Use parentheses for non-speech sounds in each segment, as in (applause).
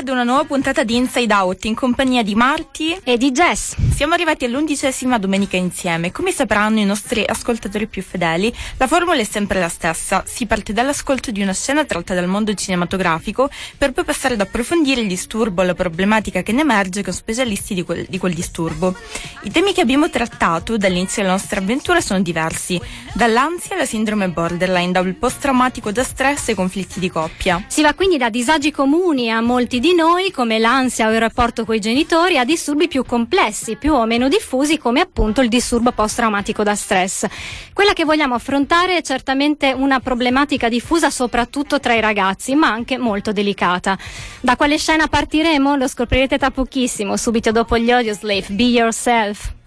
ad una nuova puntata di Inside Out in compagnia di Marti e di Jess. Siamo arrivati all'undicesima domenica insieme. Come sapranno i nostri ascoltatori più fedeli, la formula è sempre la stessa. Si parte dall'ascolto di una scena tratta dal mondo cinematografico per poi passare ad approfondire il disturbo, la problematica che ne emerge con specialisti di quel, di quel disturbo. I temi che abbiamo trattato dall'inizio della nostra avventura sono diversi, dall'ansia alla sindrome borderline, dal post-traumatico da stress ai conflitti di coppia. Si va quindi da disagi comuni a molti di noi, come l'ansia o il rapporto con i genitori, a disturbi più complessi, più o meno diffusi come appunto il disturbo post-traumatico da stress. Quella che vogliamo affrontare è certamente una problematica diffusa soprattutto tra i ragazzi, ma anche molto delicata. Da quale scena partiremo? Lo scoprirete tra pochissimo, subito dopo gli Audio Slave. Be Yourself.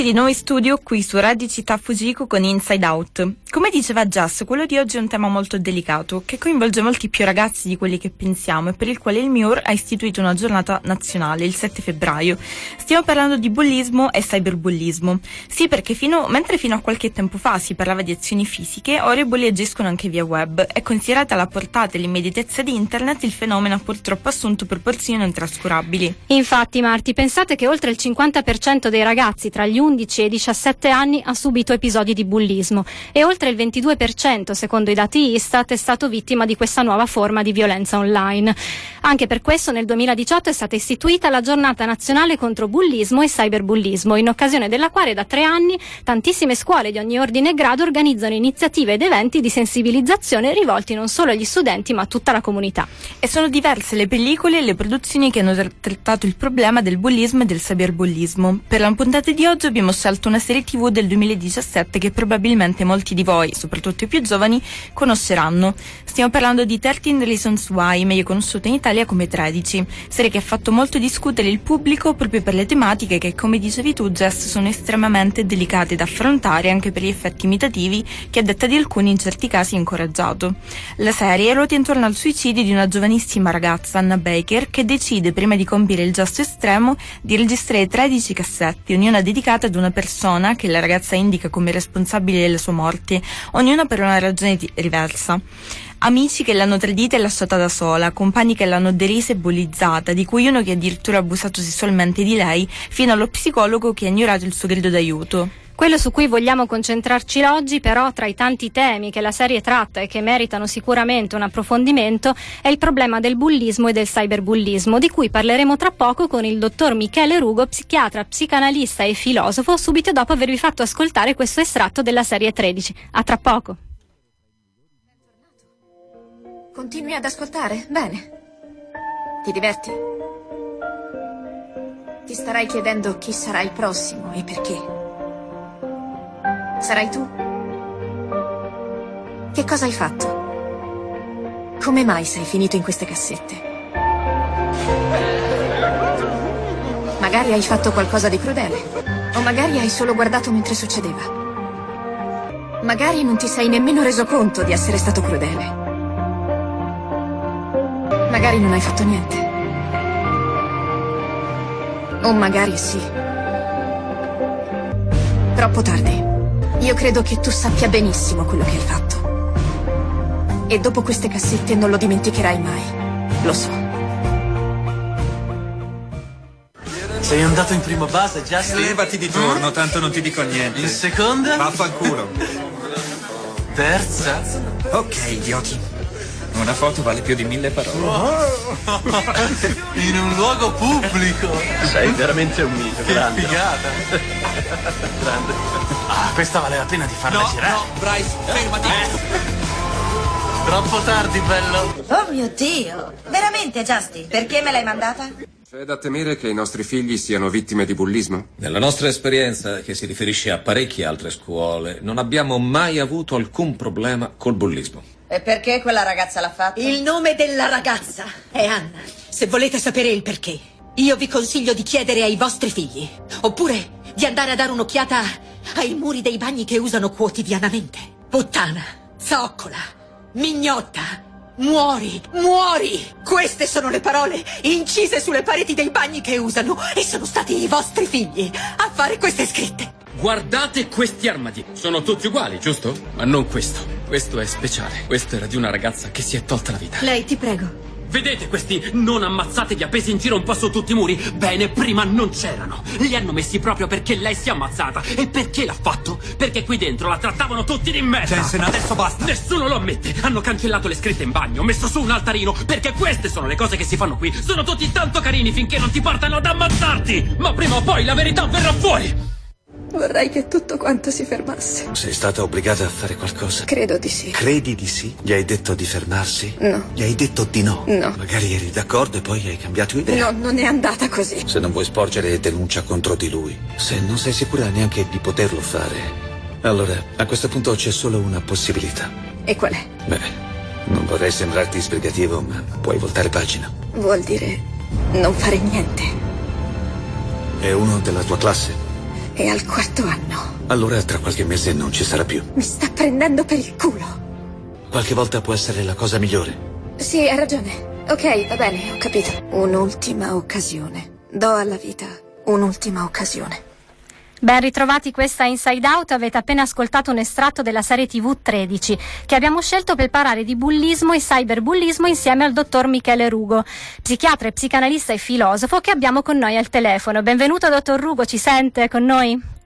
Eccoci di in studio qui su Radio Città Fujiko con Inside Out. Come diceva Jess, quello di oggi è un tema molto delicato che coinvolge molti più ragazzi di quelli che pensiamo e per il quale il MIUR ha istituito una giornata nazionale il 7 febbraio. Stiamo parlando di bullismo e cyberbullismo. Sì, perché fino, mentre fino a qualche tempo fa si parlava di azioni fisiche, ora i bulli agiscono anche via web e considerata la portata e l'immediatezza di internet il fenomeno ha purtroppo assunto proporzioni non trascurabili. Infatti, Marti, pensate che oltre il 50% dei ragazzi tra gli 11 e i 17 anni ha subito episodi di bullismo e oltre il 22% secondo i dati Istat è stato vittima di questa nuova forma di violenza online. Anche per questo nel 2018 è stata istituita la giornata nazionale contro bullismo e cyberbullismo, in occasione della quale da tre anni tantissime scuole di ogni ordine e grado organizzano iniziative ed eventi di sensibilizzazione rivolti non solo agli studenti ma a tutta la comunità. E sono diverse le pellicole e le produzioni che hanno trattato il problema del bullismo e del cyberbullismo. Per la puntata di oggi abbiamo scelto una serie tv del 2017 che probabilmente molti di voi, soprattutto i più giovani, conosceranno. Stiamo parlando di 13 Reasons Why, meglio conosciuta in Italia come 13, serie che ha fatto molto discutere il pubblico proprio per le tematiche che, come dicevi tu, Jess, sono estremamente delicate da affrontare anche per gli effetti imitativi che a detta di alcuni in certi casi ha incoraggiato. La serie ruota intorno al suicidio di una giovanissima ragazza, Anna Baker, che decide, prima di compiere il gesto estremo, di registrare 13 cassetti, ognuna dedicata ad una persona che la ragazza indica come responsabile della sua morte, ognuna per una ragione diversa. Amici che l'hanno tradita e lasciata da sola, compagni che l'hanno derisa e bullizzata, di cui uno che addirittura ha abusato sessualmente di lei, fino allo psicologo che ha ignorato il suo grido d'aiuto. Quello su cui vogliamo concentrarci oggi, però, tra i tanti temi che la serie tratta e che meritano sicuramente un approfondimento, è il problema del bullismo e del cyberbullismo, di cui parleremo tra poco con il dottor Michele Rugo, psichiatra, psicanalista e filosofo, subito dopo avervi fatto ascoltare questo estratto della serie 13. A tra poco. Continui ad ascoltare? Bene. Ti diverti? Ti starai chiedendo chi sarà il prossimo e perché. Sarai tu? Che cosa hai fatto? Come mai sei finito in queste cassette? Magari hai fatto qualcosa di crudele. O magari hai solo guardato mentre succedeva. Magari non ti sei nemmeno reso conto di essere stato crudele. Magari non hai fatto niente. O magari sì. Troppo tardi. Io credo che tu sappia benissimo quello che hai fatto. E dopo queste cassette non lo dimenticherai mai. Lo so. Sei andato in prima base, Justin? Levati di turno, tanto non ti dico niente. In seconda? Vaffanculo. Terza? Ok, idioti. Una foto vale più di mille parole. (laughs) In un luogo pubblico. Sei veramente un mito, Che grande. figata. (laughs) Grande. Ah, questa vale la pena di farla girare. Bryce, fermati. Troppo tardi, bello. Oh mio Dio! Veramente, Justin? Perché me l'hai mandata? C'è da temere che i nostri figli siano vittime di bullismo? Nella nostra esperienza, che si riferisce a parecchie altre scuole, non abbiamo mai avuto alcun problema col bullismo. E perché quella ragazza l'ha fatto? Il nome della ragazza è Anna. Se volete sapere il perché, io vi consiglio di chiedere ai vostri figli. Oppure di andare a dare un'occhiata ai muri dei bagni che usano quotidianamente. Puttana, zoccola, mignotta. Muori, muori! Queste sono le parole incise sulle pareti dei bagni che usano e sono stati i vostri figli a fare queste scritte. Guardate questi armadi. Sono tutti uguali, giusto? Ma non questo. Questo è speciale. Questo era di una ragazza che si è tolta la vita. Lei, ti prego. Vedete questi non ammazzatevi appesi in giro un po' su tutti i muri? Bene, prima non c'erano. Li hanno messi proprio perché lei si è ammazzata. E perché l'ha fatto? Perché qui dentro la trattavano tutti di merda. Jensen, adesso basta. Nessuno lo ammette. Hanno cancellato le scritte in bagno, messo su un altarino. Perché queste sono le cose che si fanno qui. Sono tutti tanto carini finché non ti portano ad ammazzarti. Ma prima o poi la verità verrà fuori. Vorrei che tutto quanto si fermasse. Sei stata obbligata a fare qualcosa? Credo di sì. Credi di sì? Gli hai detto di fermarsi? No. Gli hai detto di no? No. Magari eri d'accordo e poi hai cambiato idea. No, non è andata così. Se non vuoi sporgere denuncia contro di lui, se non sei sicura neanche di poterlo fare, allora a questo punto c'è solo una possibilità. E qual è? Beh, non vorrei sembrarti sbrigativo, ma puoi voltare pagina. Vuol dire non fare niente. È uno della tua classe? È al quarto anno. Allora tra qualche mese non ci sarà più. Mi sta prendendo per il culo. Qualche volta può essere la cosa migliore. Sì, hai ragione. Ok, va bene, ho capito. Un'ultima occasione. Do alla vita un'ultima occasione. Ben ritrovati questa Inside Out, avete appena ascoltato un estratto della serie TV 13 che abbiamo scelto per parlare di bullismo e cyberbullismo insieme al dottor Michele Rugo, psichiatra psicanalista e filosofo che abbiamo con noi al telefono. Benvenuto dottor Rugo, ci sente con noi?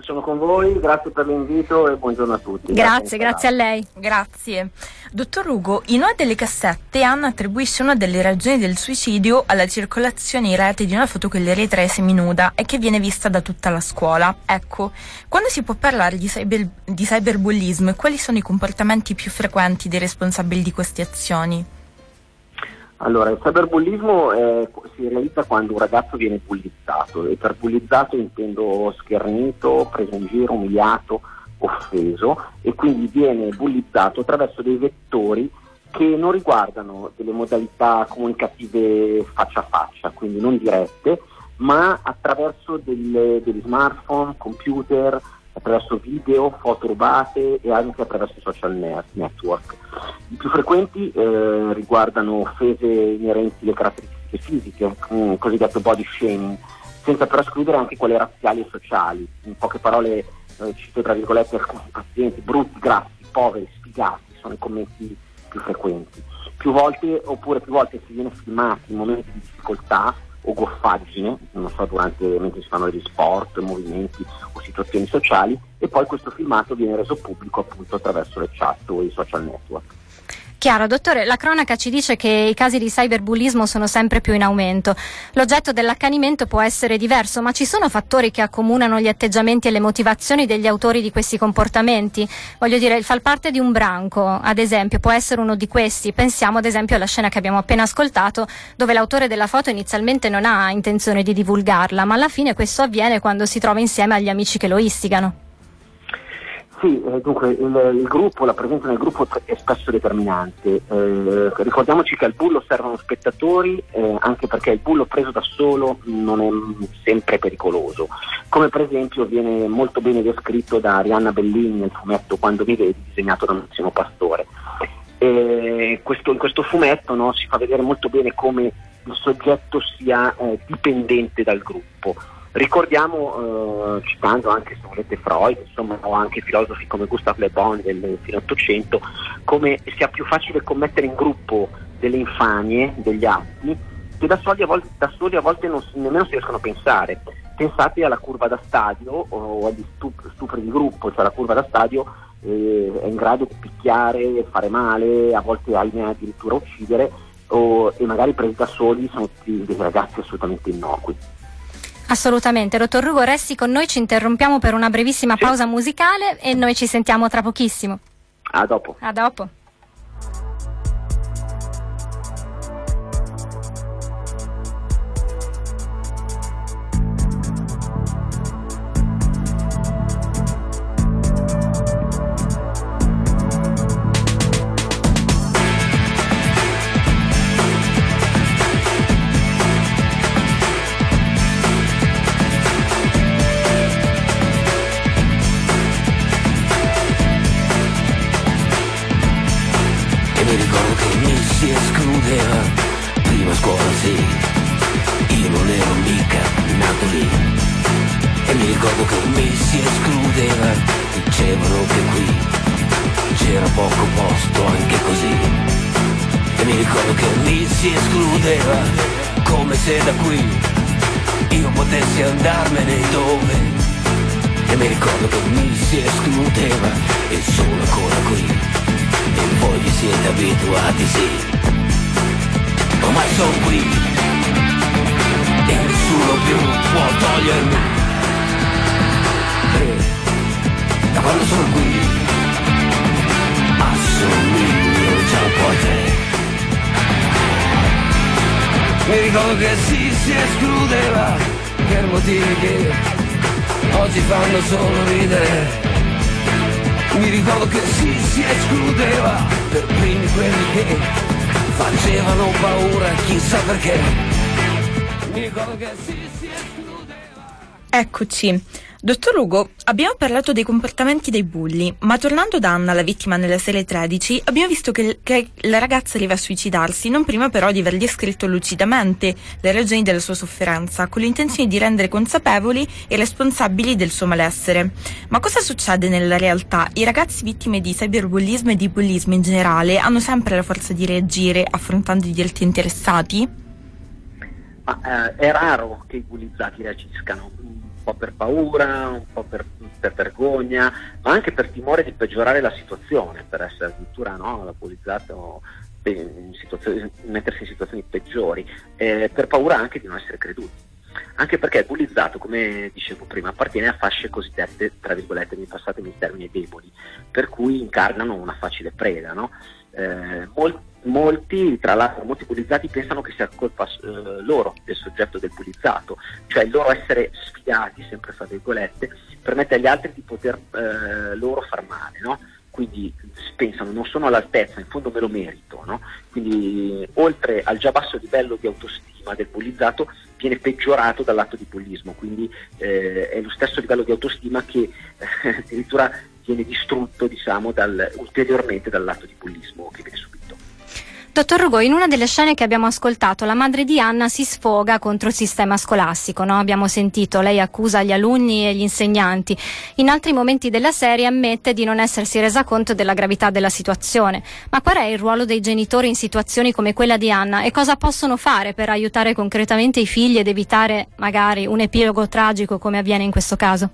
Sono con voi, grazie per l'invito e buongiorno a tutti. Grazie, grazie a lei. Grazie. Dottor Ugo, in una delle cassette Anna attribuisce una delle ragioni del suicidio alla circolazione in rete di una foto che le ritrae seminuda e che viene vista da tutta la scuola. Ecco, quando si può parlare di, cyber, di cyberbullismo e quali sono i comportamenti più frequenti dei responsabili di queste azioni? Allora, il cyberbullismo è- si realizza quando un ragazzo viene bullizzato. E per bullizzato intendo schernito, preso in giro, umiliato, offeso e quindi viene bullizzato attraverso dei vettori che non riguardano delle modalità comunicative faccia a faccia, quindi non dirette, ma attraverso delle- degli smartphone, computer, attraverso video, foto rubate e anche attraverso social ne- network. I più frequenti eh, riguardano offese inerenti alle caratteristiche fisiche, un cosiddetto body shaming, senza però escludere anche quelle razziali e sociali. In poche parole eh, cito tra virgolette alcuni pazienti brutti, grassi, poveri, sfigati, sono i commenti più frequenti. Più volte, oppure più volte si viene filmati in momenti di difficoltà o goffaggine, non so, durante, mentre si fanno degli sport, movimenti o situazioni sociali, e poi questo filmato viene reso pubblico appunto attraverso le chat o i social network. Chiaro, dottore, la cronaca ci dice che i casi di cyberbullismo sono sempre più in aumento. L'oggetto dell'accanimento può essere diverso, ma ci sono fattori che accomunano gli atteggiamenti e le motivazioni degli autori di questi comportamenti? Voglio dire, il far parte di un branco, ad esempio, può essere uno di questi. Pensiamo ad esempio alla scena che abbiamo appena ascoltato, dove l'autore della foto inizialmente non ha intenzione di divulgarla, ma alla fine questo avviene quando si trova insieme agli amici che lo istigano. Sì, eh, dunque il, il gruppo, la presenza nel gruppo è spesso determinante. Eh, ricordiamoci che al bullo servono spettatori, eh, anche perché il bullo preso da solo non è sempre pericoloso. Come per esempio viene molto bene descritto da Arianna Bellini nel fumetto Quando mi vedi, disegnato da Massimo Pastore. Questo, in questo fumetto no, si fa vedere molto bene come il soggetto sia eh, dipendente dal gruppo. Ricordiamo, eh, citando anche se volete Freud, insomma, o anche filosofi come Gustave Le Bon del fine Ottocento, come sia più facile commettere in gruppo delle infamie, degli atti, che da soli a volte, soli a volte non, nemmeno si riescono a pensare. Pensate alla curva da stadio o agli stup- stupri di gruppo, cioè la curva da stadio eh, è in grado di picchiare, fare male, a volte ahimè addirittura uccidere, o, e magari presi da soli sono dei ragazzi assolutamente innocui. Assolutamente, dottor Rugo, resti con noi, ci interrompiamo per una brevissima sì. pausa musicale e noi ci sentiamo tra pochissimo. A dopo. A dopo. più può togliermi. E da quando sono qui Assomiglio già un po' a te. Mi ricordo che si, si escludeva Per motivi che oggi fanno solo ridere. Mi ricordo che si, si escludeva per primi quelli che facevano paura chissà perché. Mi ricordo che si... Eccoci. Dottor Ugo, abbiamo parlato dei comportamenti dei bulli, ma tornando da Anna, la vittima nella serie 13, abbiamo visto che, che la ragazza arriva a suicidarsi, non prima però di aver descritto lucidamente le ragioni della sua sofferenza, con l'intenzione di rendere consapevoli e responsabili del suo malessere. Ma cosa succede nella realtà? I ragazzi vittime di cyberbullismo e di bullismo in generale hanno sempre la forza di reagire affrontando gli altri interessati? Ma, eh, è raro che i bullizzati reagiscano po' per paura, un po' per, per, vergogna, ma anche per timore di peggiorare la situazione, per essere addirittura no, alcolizzato, in mettersi in situazioni peggiori, eh, per paura anche di non essere creduti. Anche perché il bullizzato, come dicevo prima, appartiene a fasce cosiddette, tra virgolette, mi passatemi il termine, deboli, per cui incarnano una facile preda. No? Eh, molti molti, tra l'altro molti bullizzati pensano che sia colpa eh, loro del soggetto del bullizzato, cioè il loro essere sfidati, sempre fra virgolette, permette agli altri di poter eh, loro far male, no? quindi pensano non sono all'altezza, in fondo me lo merito, no? quindi oltre al già basso livello di autostima del bullizzato viene peggiorato dall'atto di bullismo, quindi eh, è lo stesso livello di autostima che eh, addirittura viene distrutto diciamo, dal, ulteriormente dall'atto di bullismo che viene subito. Dottor Rugo, in una delle scene che abbiamo ascoltato, la madre di Anna si sfoga contro il sistema scolastico, no? abbiamo sentito, lei accusa gli alunni e gli insegnanti. In altri momenti della serie ammette di non essersi resa conto della gravità della situazione. Ma qual è il ruolo dei genitori in situazioni come quella di Anna e cosa possono fare per aiutare concretamente i figli ed evitare magari un epilogo tragico come avviene in questo caso?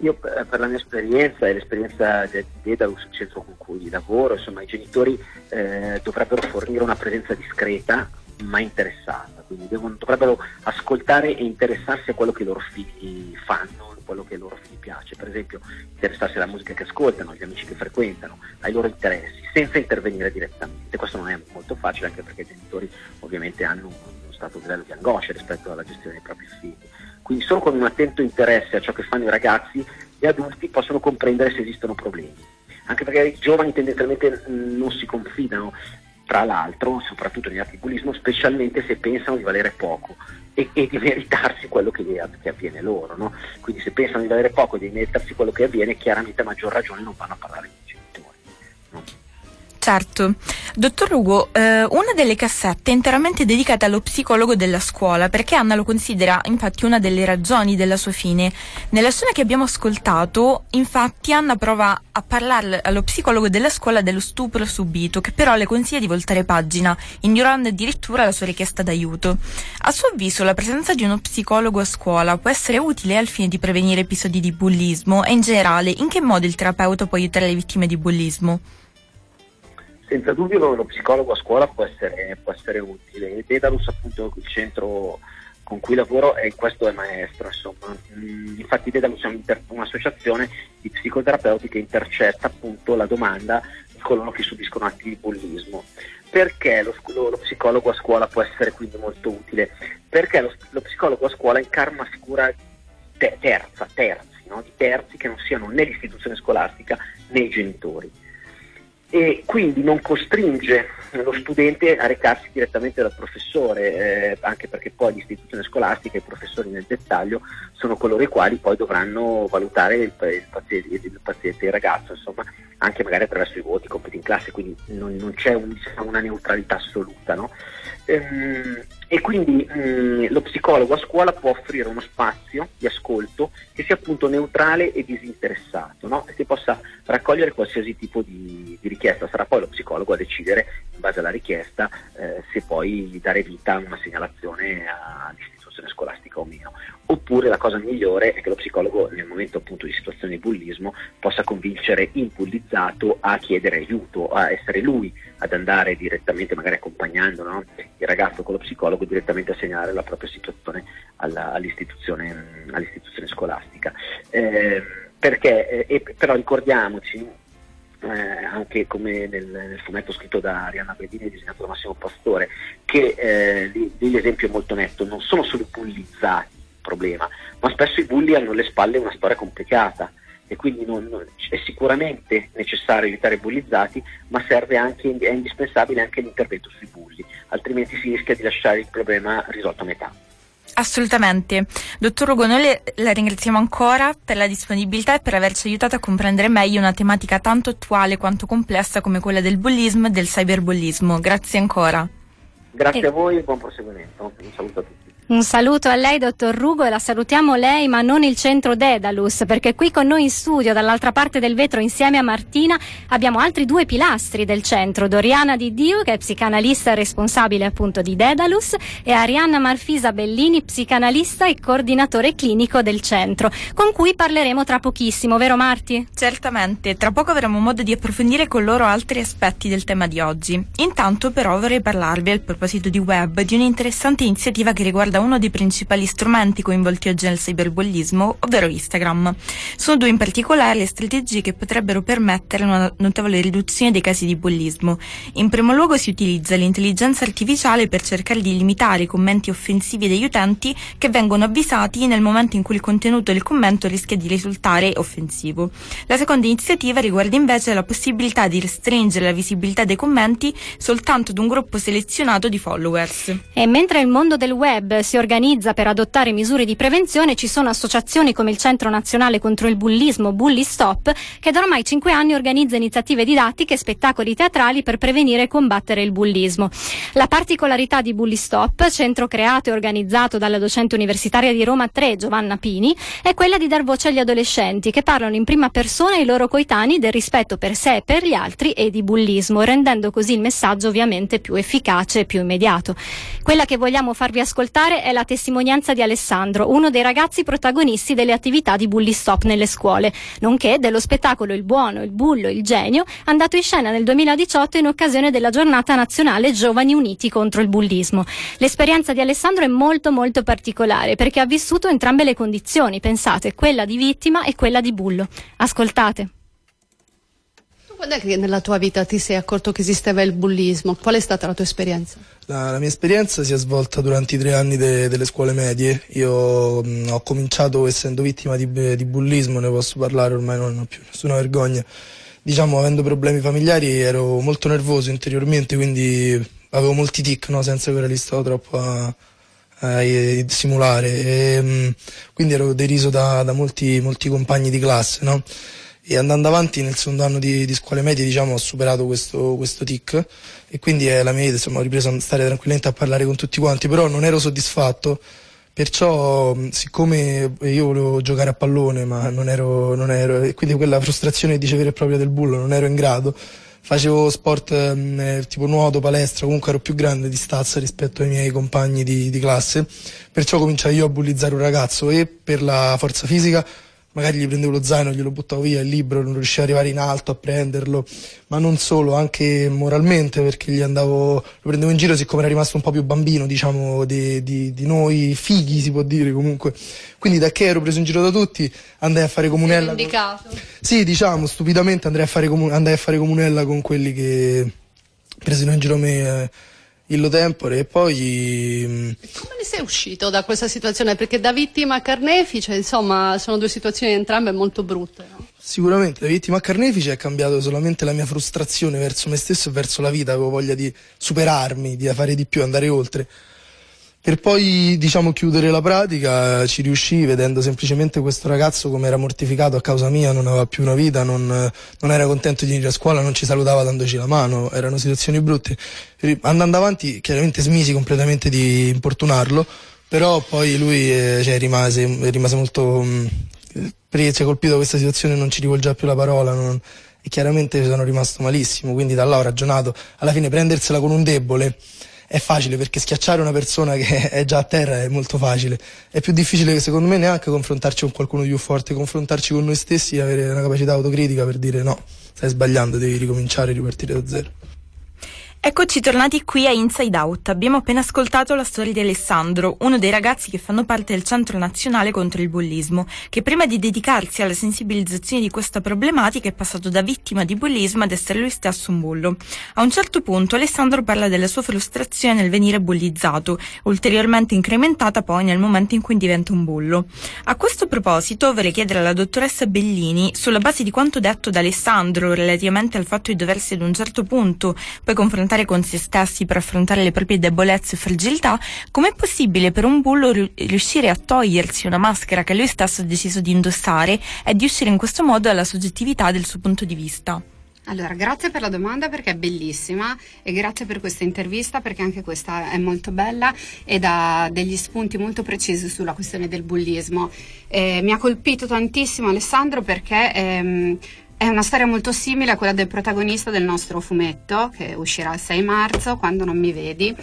Io per la mia esperienza e l'esperienza di Dedalus, il centro con cui lavoro, insomma i genitori eh, dovrebbero fornire una presenza discreta ma interessata, quindi devono, dovrebbero ascoltare e interessarsi a quello che i loro figli fanno, quello che ai loro figli piace, per esempio interessarsi alla musica che ascoltano, agli amici che frequentano, ai loro interessi, senza intervenire direttamente. Questo non è molto facile anche perché i genitori ovviamente hanno uno stato di angoscia rispetto alla gestione dei propri figli. Quindi solo con un attento interesse a ciò che fanno i ragazzi, gli adulti possono comprendere se esistono problemi. Anche perché i giovani tendenzialmente mm, non si confidano, tra l'altro, soprattutto negli atti di bullismo, specialmente se pensano di valere poco e, e di meritarsi quello che, che avviene loro. No? Quindi se pensano di valere poco e di meritarsi quello che avviene, chiaramente a maggior ragione non vanno a parlare con i genitori. No? Certo. Dottor Ugo, eh, una delle cassette è interamente dedicata allo psicologo della scuola, perché Anna lo considera infatti una delle ragioni della sua fine. Nella scena che abbiamo ascoltato, infatti, Anna prova a parlare allo psicologo della scuola dello stupro subito, che però le consiglia di voltare pagina, ignorando addirittura la sua richiesta d'aiuto. A suo avviso, la presenza di uno psicologo a scuola può essere utile al fine di prevenire episodi di bullismo e in generale, in che modo il terapeuta può aiutare le vittime di bullismo? Senza dubbio lo psicologo a scuola può essere, può essere utile. Dedalus, appunto, il centro con cui lavoro e questo è maestro. Insomma. Mm, infatti Dedalus è un'associazione di psicoterapeuti che intercetta appunto la domanda di coloro che subiscono atti di bullismo. Perché lo, lo, lo psicologo a scuola può essere quindi molto utile? Perché lo, lo psicologo a scuola incarna una figura te, terza, terzi, no? di terzi che non siano né l'istituzione scolastica né i genitori e quindi non costringe lo studente a recarsi direttamente dal professore, eh, anche perché poi l'istituzione scolastica e i professori nel dettaglio sono coloro i quali poi dovranno valutare il, il, paziente, il, paziente, il ragazzo, insomma, anche magari attraverso i voti, i compiti in classe, quindi non, non c'è un, diciamo, una neutralità assoluta. No? Ehm, e quindi mm, lo psicologo a scuola può offrire uno spazio di ascolto che sia appunto neutrale e disinteressato, no? che possa raccogliere qualsiasi tipo di, di, richiesta. Sarà poi lo psicologo a decidere, in base alla richiesta, eh, se poi dare vita a una segnalazione all'istituzione scolastica o meno oppure la cosa migliore è che lo psicologo nel momento appunto di situazione di bullismo possa convincere il bullizzato a chiedere aiuto, a essere lui ad andare direttamente, magari accompagnando no? il ragazzo con lo psicologo direttamente a segnalare la propria situazione alla, all'istituzione, all'istituzione, scolastica. Eh, perché, eh, però ricordiamoci, eh, anche come nel, nel, fumetto scritto da Arianna Bedini e disegnato da Massimo Pastore, che eh, lì, l'esempio è molto netto, non sono solo i bullizzati problema, ma spesso i bulli hanno alle spalle una storia complicata e quindi non, non, è sicuramente necessario evitare bullizzati, ma anche, è indispensabile anche l'intervento sui bulli, altrimenti si rischia di lasciare il problema risolto a metà. Assolutamente. Dottor Ugo, noi la ringraziamo ancora per la disponibilità e per averci aiutato a comprendere meglio una tematica tanto attuale quanto complessa come quella del bullismo e del cyberbullismo. Grazie ancora. Grazie e... a voi e buon proseguimento. Un saluto a tutti. Un saluto a lei, dottor Rugo, e la salutiamo lei, ma non il centro Dedalus, perché qui con noi in studio, dall'altra parte del vetro, insieme a Martina, abbiamo altri due pilastri del centro, Doriana Di Dio, che è psicanalista responsabile appunto di Dedalus, e Arianna Marfisa Bellini, psicanalista e coordinatore clinico del centro, con cui parleremo tra pochissimo, vero Marti? Certamente, tra poco avremo modo di approfondire con loro altri aspetti del tema di oggi. Intanto però vorrei parlarvi, al proposito di web, di un'interessante iniziativa che riguarda riguarda uno dei principali strumenti coinvolti oggi nel cyberbullismo, ovvero Instagram. Sono due in particolare le strategie che potrebbero permettere una notevole riduzione dei casi di bullismo. In primo luogo si utilizza l'intelligenza artificiale per cercare di limitare i commenti offensivi degli utenti che vengono avvisati nel momento in cui il contenuto del commento rischia di risultare offensivo. La seconda iniziativa riguarda invece la possibilità di restringere la visibilità dei commenti soltanto ad un gruppo selezionato di followers. E mentre il mondo del web si organizza per adottare misure di prevenzione, ci sono associazioni come il Centro Nazionale contro il Bullismo, Bully Stop, che da ormai cinque anni organizza iniziative didattiche e spettacoli teatrali per prevenire e combattere il bullismo. La particolarità di Bully Stop, centro creato e organizzato dalla docente universitaria di Roma 3, Giovanna Pini, è quella di dar voce agli adolescenti che parlano in prima persona ai loro coetanei del rispetto per sé e per gli altri e di bullismo, rendendo così il messaggio ovviamente più efficace e più immediato. Quella che vogliamo farvi ascoltare particolare è la testimonianza di Alessandro, uno dei ragazzi protagonisti delle attività di Bully Stop nelle scuole, nonché dello spettacolo Il buono, il bullo, il genio, andato in scena nel 2018 in occasione della giornata nazionale Giovani Uniti contro il bullismo. L'esperienza di Alessandro è molto molto particolare perché ha vissuto entrambe le condizioni, pensate, quella di vittima e quella di bullo. Ascoltate. Quando è che nella tua vita ti sei accorto che esisteva il bullismo? Qual è stata la tua esperienza? La, la mia esperienza si è svolta durante i tre anni de, delle scuole medie. Io mh, ho cominciato essendo vittima di, di, bullismo, ne posso parlare, ormai non ho più nessuna vergogna. Diciamo, avendo problemi familiari ero molto nervoso interiormente, quindi avevo molti tic, no? senza che li stavo troppo a, a simulare. E, mh, quindi ero deriso da, da molti, molti compagni di classe, no? E andando avanti nel secondo anno di, di scuole medie diciamo ho superato questo, questo tic. E quindi è la mia idea, insomma ho ripreso a stare tranquillamente a parlare con tutti quanti, però non ero soddisfatto. Perciò, siccome io volevo giocare a pallone, ma non ero, non ero, e quindi quella frustrazione di vera e propria del bullo, non ero in grado, facevo sport eh, tipo nuoto, palestra, comunque ero più grande di stazza rispetto ai miei compagni di, di classe, perciò cominciai io a bullizzare un ragazzo e per la forza fisica magari gli prendevo lo zaino, glielo buttavo via il libro, non riuscivo ad arrivare in alto a prenderlo, ma non solo, anche moralmente perché gli andavo, lo prendevo in giro siccome era rimasto un po' più bambino, diciamo, di, di, di noi fighi si può dire comunque. Quindi da che ero preso in giro da tutti andai a fare comunella. Indicato. Con... Sì, diciamo, stupidamente andai a, fare comun... andai a fare comunella con quelli che presero in giro me. Eh, illo tempore e poi... Mm, come ne sei uscito da questa situazione? Perché da vittima a carnefice, insomma, sono due situazioni entrambe molto brutte. No? Sicuramente, da vittima a carnefice è cambiato solamente la mia frustrazione verso me stesso e verso la vita, avevo voglia di superarmi, di fare di più, andare oltre. Per poi, diciamo, chiudere la pratica, ci riuscì vedendo semplicemente questo ragazzo come era mortificato a causa mia, non aveva più una vita, non, non era contento di venire a scuola, non ci salutava dandoci la mano, erano situazioni brutte. Andando avanti, chiaramente smisi completamente di importunarlo, però poi lui eh, cioè, rimase, rimase molto... Mh, mm, si è colpito da questa situazione, non ci rivolgeva più la parola, non, e chiaramente sono rimasto malissimo, quindi da là ho ragionato, alla fine prendersela con un debole è facile perché schiacciare una persona che è già a terra è molto facile. È più difficile secondo me neanche confrontarci con qualcuno di più forte, confrontarci con noi stessi e avere una capacità autocritica per dire no, stai sbagliando, devi ricominciare e ripartire da zero. Eccoci tornati qui a Inside Out. Abbiamo appena ascoltato la storia di Alessandro, uno dei ragazzi che fanno parte del Centro Nazionale contro il Bullismo, che prima di dedicarsi alla sensibilizzazione di questa problematica è passato da vittima di bullismo ad essere lui stesso un bullo. A un certo punto Alessandro parla della sua frustrazione nel venire bullizzato, ulteriormente incrementata poi nel momento in cui diventa un bullo. A questo proposito vorrei chiedere alla dottoressa Bellini, sulla base di quanto detto da Alessandro relativamente al fatto di doversi ad un certo punto poi confrontare confrontare con se stessi per affrontare le proprie debolezze e fragilità, com'è possibile per un bullo riuscire a togliersi una maschera che lui stesso ha deciso di indossare e di uscire in questo modo dalla soggettività del suo punto di vista? Allora, grazie per la domanda perché è bellissima e grazie per questa intervista perché anche questa è molto bella e dà degli spunti molto precisi sulla questione del bullismo. Eh, mi ha colpito tantissimo Alessandro perché ehm, è una storia molto simile a quella del protagonista del nostro fumetto, che uscirà il 6 marzo, quando non mi vedi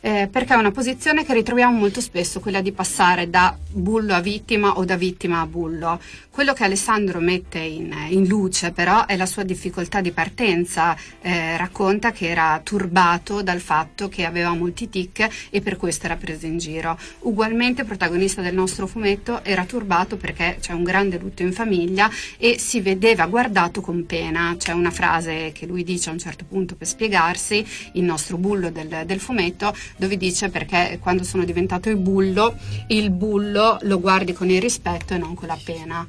eh, perché è una posizione che ritroviamo molto spesso, quella di passare da bullo a vittima o da vittima a bullo. Quello che Alessandro mette in, in luce però è la sua difficoltà di partenza, eh, racconta che era turbato dal fatto che aveva molti tic e per questo era preso in giro. Ugualmente il protagonista del nostro fumetto era turbato perché c'è un grande lutto in famiglia e si vedeva guardato con pena. C'è una frase che lui dice a un certo punto per spiegarsi, il nostro bullo del, del fumetto, dove dice perché quando sono diventato il bullo, il bullo lo guardi con il rispetto e non con la pena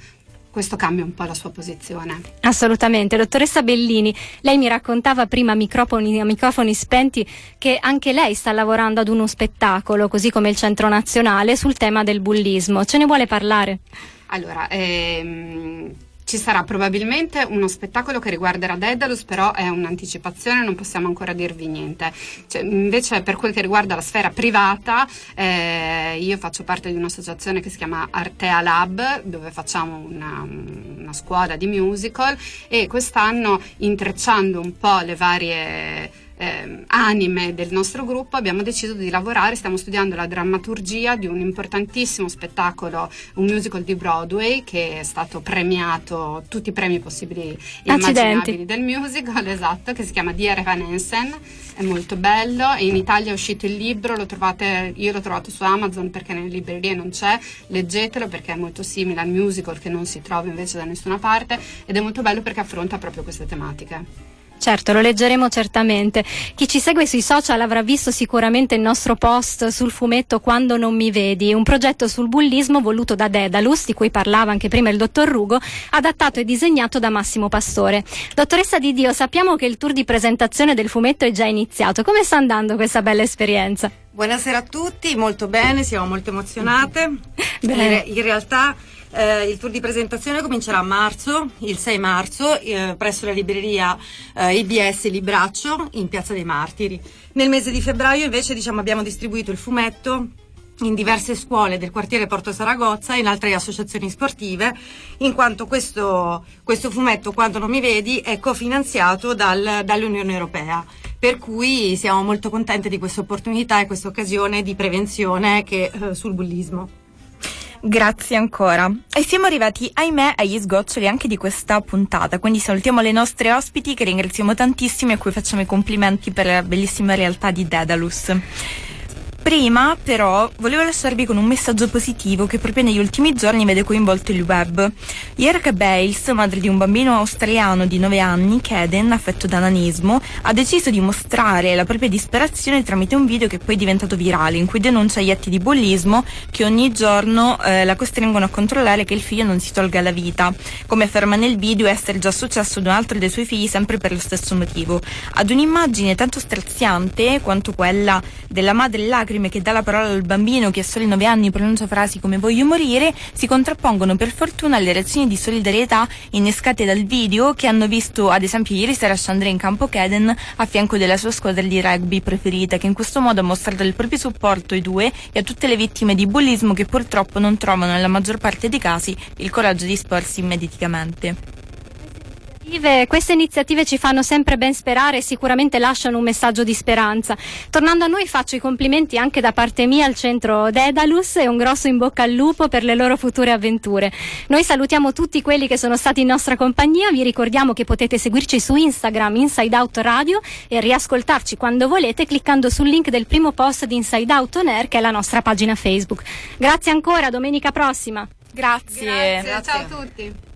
questo cambia un po' la sua posizione. Assolutamente. Dottoressa Bellini, lei mi raccontava prima a microfoni, microfoni, spenti che anche lei sta lavorando ad uno spettacolo, così come il Centro Nazionale, sul tema del bullismo. Ce ne vuole parlare? Allora, ehm ci sarà probabilmente uno spettacolo che riguarderà Daedalus, però è un'anticipazione, non possiamo ancora dirvi niente. Cioè, invece per quel che riguarda la sfera privata, eh, io faccio parte di un'associazione che si chiama Artea Lab, dove facciamo una, una scuola di musical e quest'anno intrecciando un po' le varie eh, anime del nostro gruppo abbiamo deciso di lavorare, stiamo studiando la drammaturgia di un importantissimo spettacolo, un musical di Broadway che è stato premiato tutti i premi possibili e immaginabili del musical, (laughs) esatto, che si chiama Dear Evan Hansen, è molto bello, in Italia è uscito il libro, lo trovate, io l'ho trovato su Amazon perché nelle librerie non c'è, leggetelo perché è molto simile al musical che non si trova invece da nessuna parte. Ed è molto bello perché affronta proprio queste tematiche. Certo, lo leggeremo certamente. Chi ci segue sui social avrà visto sicuramente il nostro post sul fumetto Quando non mi vedi, un progetto sul bullismo voluto da Dedalus, di cui parlava anche prima il dottor Rugo, adattato e disegnato da Massimo Pastore. Dottoressa Di Dio, sappiamo che il tour di presentazione del fumetto è già iniziato. Come sta andando questa bella esperienza? Buonasera a tutti, molto bene, siamo molto emozionate. (laughs) Bene. In realtà Eh, il tour di presentazione comincerà a marzo, il 6 marzo, eh, presso la libreria eh, IBS Libraccio in Piazza dei Martiri. Nel mese di febbraio invece diciamo, abbiamo distribuito il fumetto in diverse scuole del quartiere Porto Saragozza e in altre associazioni sportive, in quanto questo, questo fumetto, Quando non mi vedi, è cofinanziato dal, dall'Unione Europea. Per cui siamo molto contenti di questa opportunità e questa occasione di prevenzione che, eh, sul bullismo. Grazie ancora. E siamo arrivati, ahimè, agli sgoccioli anche di questa puntata, quindi salutiamo le nostre ospiti che ringraziamo tantissimo e a cui facciamo i complimenti per la bellissima realtà di Dedalus. Prima, però, volevo lasciarvi con un messaggio positivo che proprio negli ultimi giorni vede coinvolto il web. Yerka Bales, madre di un bambino australiano di 9 anni, Keden, affetto da nanismo, ha deciso di mostrare la propria disperazione tramite un video che poi è diventato virale, in cui denuncia gli atti di bullismo che ogni giorno eh, la costringono a controllare che il figlio non si tolga la vita. Come afferma nel video, essere già successo ad un altro dei suoi figli sempre per lo stesso motivo. Ad un'immagine tanto straziante quanto quella della madre lacrime lacrime che dà la parola al bambino che a soli 9 anni pronuncia frasi come voglio morire si contrappongono per fortuna alle reazioni di solidarietà innescate dal video che hanno visto ad esempio ieri sera Chandra in campo Keden a fianco della sua squadra di rugby preferita che in questo modo ha mostrato il proprio supporto ai due e a tutte le vittime di bullismo che purtroppo non trovano nella maggior parte dei casi il coraggio di esporsi immediatamente queste iniziative ci fanno sempre ben sperare e sicuramente lasciano un messaggio di speranza. Tornando a noi faccio i complimenti anche da parte mia al centro Dedalus e un grosso in bocca al lupo per le loro future avventure. Noi salutiamo tutti quelli che sono stati in nostra compagnia, vi ricordiamo che potete seguirci su Instagram Inside Out Radio e riascoltarci quando volete cliccando sul link del primo post di Inside Out On Air che è la nostra pagina Facebook. Grazie ancora, domenica prossima. Grazie. Grazie. ciao a tutti.